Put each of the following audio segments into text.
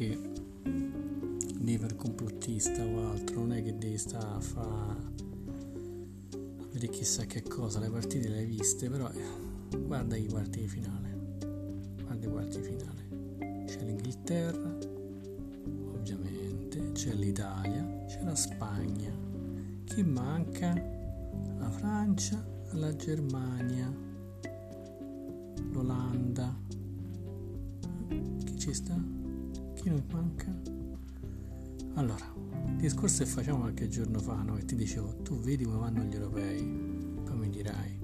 che liver complottista o altro non è che devi stare a fare di chissà che cosa, le partite le hai viste, però eh, guarda i quarti di finale, guarda i quarti di finale. C'è l'Inghilterra, ovviamente, c'è l'Italia, c'è la Spagna. Chi manca? La Francia, la Germania, l'Olanda. Chi ci sta? Chi non manca? Allora, il discorso che facciamo qualche giorno fa, no? Che ti dicevo, tu vedi come vanno gli europei, poi mi dirai.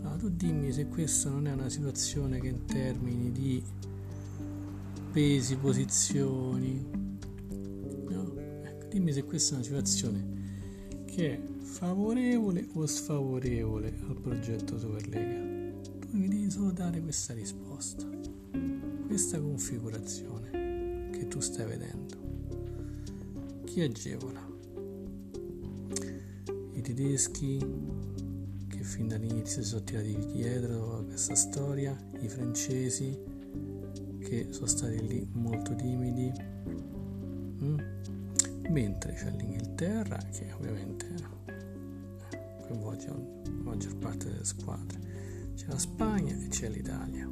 Allora, tu dimmi se questa non è una situazione che in termini di pesi, posizioni, no? Ecco, dimmi se questa è una situazione che è favorevole o sfavorevole al progetto Superlega. Tu mi devi solo dare questa risposta, questa configurazione che tu stai vedendo. Chi agevola? I tedeschi che fin dall'inizio si sono tirati dietro questa storia, i francesi che sono stati lì molto timidi, mm? mentre c'è l'Inghilterra che ovviamente coinvolge la maggior parte delle squadre, c'è la Spagna e c'è l'Italia.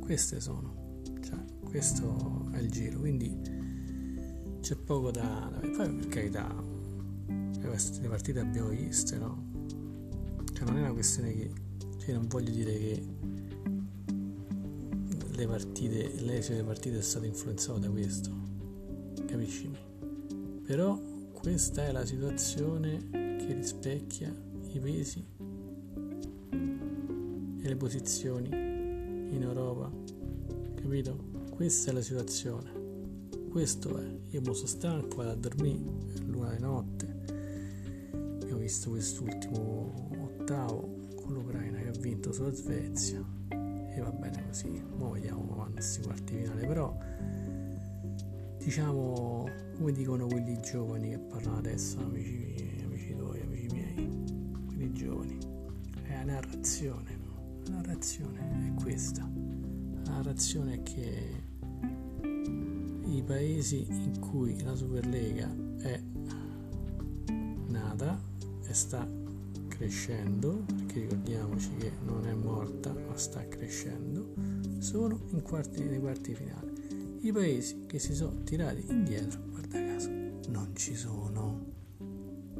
Queste sono, questo è il giro, quindi c'è poco da, poi per carità le partite abbiamo viste no? Cioè non è una questione che cioè non voglio dire che le partite l'esito delle partite è stato influenzato da questo capisci? Però questa è la situazione che rispecchia i pesi e le posizioni in Europa capito? Questa è la situazione. Questo è. Io mi sono stanco vado a dormire è l'una di notte. Ho visto quest'ultimo ottavo con l'Ucraina che ha vinto sulla Svezia. E va bene così. Ora vediamo come vanno questi quarti finali però diciamo come dicono quelli giovani che parlano adesso amici miei amici tuoi amici miei quelli giovani. È la narrazione no? la narrazione è questa narrazione è che i paesi in cui la Superlega è nata e sta crescendo, perché ricordiamoci che non è morta ma sta crescendo, sono in quarti, nei quarti finali. I paesi che si sono tirati indietro, guarda caso, non ci sono.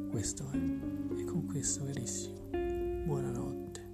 Questo è. E con questo carissimo, buonanotte.